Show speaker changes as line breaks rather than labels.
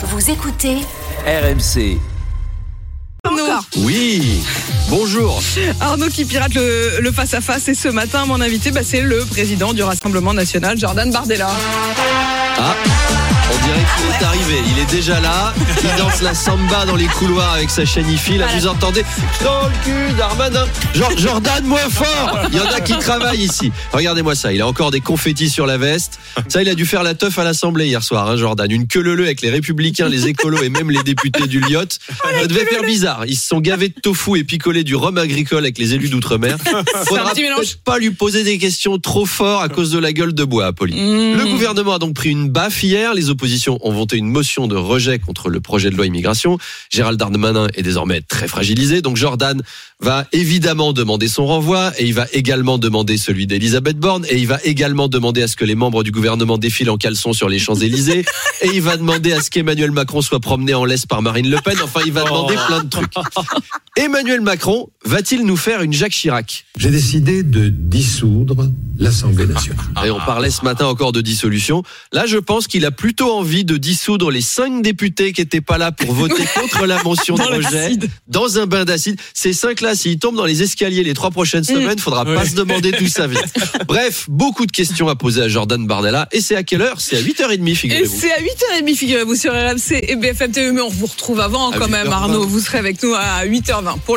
Vous écoutez
RMC.
Arnaud.
Oui, bonjour.
Arnaud qui pirate le le face-à-face et ce matin, mon invité, bah, c'est le président du Rassemblement National, Jordan Bardella.
Ah, on dirait qu'il est arrivé. Il est déjà là. Il danse la samba dans les couloirs avec sa chanifie. Là, vous entendez dans le cul d'Armanin. Jor- Jordan, moins fort. Il y en a qui travaillent ici. Regardez-moi ça. Il a encore des confettis sur la veste. Ça, il a dû faire la teuf à l'Assemblée hier soir, hein, Jordan. Une queue leu avec les Républicains, les écolos et même les députés du Lyot. Ça devait faire bizarre. Ils se sont gavés de tofu et picolés du rhum agricole avec les élus d'outre-mer. Faudra pas lui poser des questions trop fort à cause de la gueule de bois, Apolline. Le gouvernement a donc pris une baffe hier. Les oppositions ont voté une motion de rejet contre le projet de loi immigration. Gérald Darmanin est désormais très fragilisé. Donc Jordan va évidemment demander son renvoi et il va également demander celui d'Elisabeth Borne et il va également demander à ce que les membres du gouvernement défilent en caleçon sur les Champs-Élysées et il va demander à ce qu'Emmanuel Macron soit promené en laisse par Marine Le Pen. Enfin, il va demander plein de trucs. Emmanuel Macron va-t-il nous faire une Jacques Chirac?
J'ai décidé de dissoudre l'Assemblée nationale.
Et on parlait ce matin encore de dissolution. Là, je pense qu'il a plutôt envie de dissoudre les cinq députés qui étaient pas là pour voter contre la motion de rejet dans un bain d'acide. Ces cinq-là, s'ils tombent dans les escaliers les trois prochaines semaines, faudra pas se demander d'où ça vient. Bref, beaucoup de questions à poser à Jordan Bardella. Et c'est à quelle heure? C'est à 8h30,
Et
figurez-vous.
c'est à 8h30, figurez-vous, sur RMC et BFM TV, mais on vous retrouve avant quand même, Arnaud. Vous serez avec nous à 8h20 pour le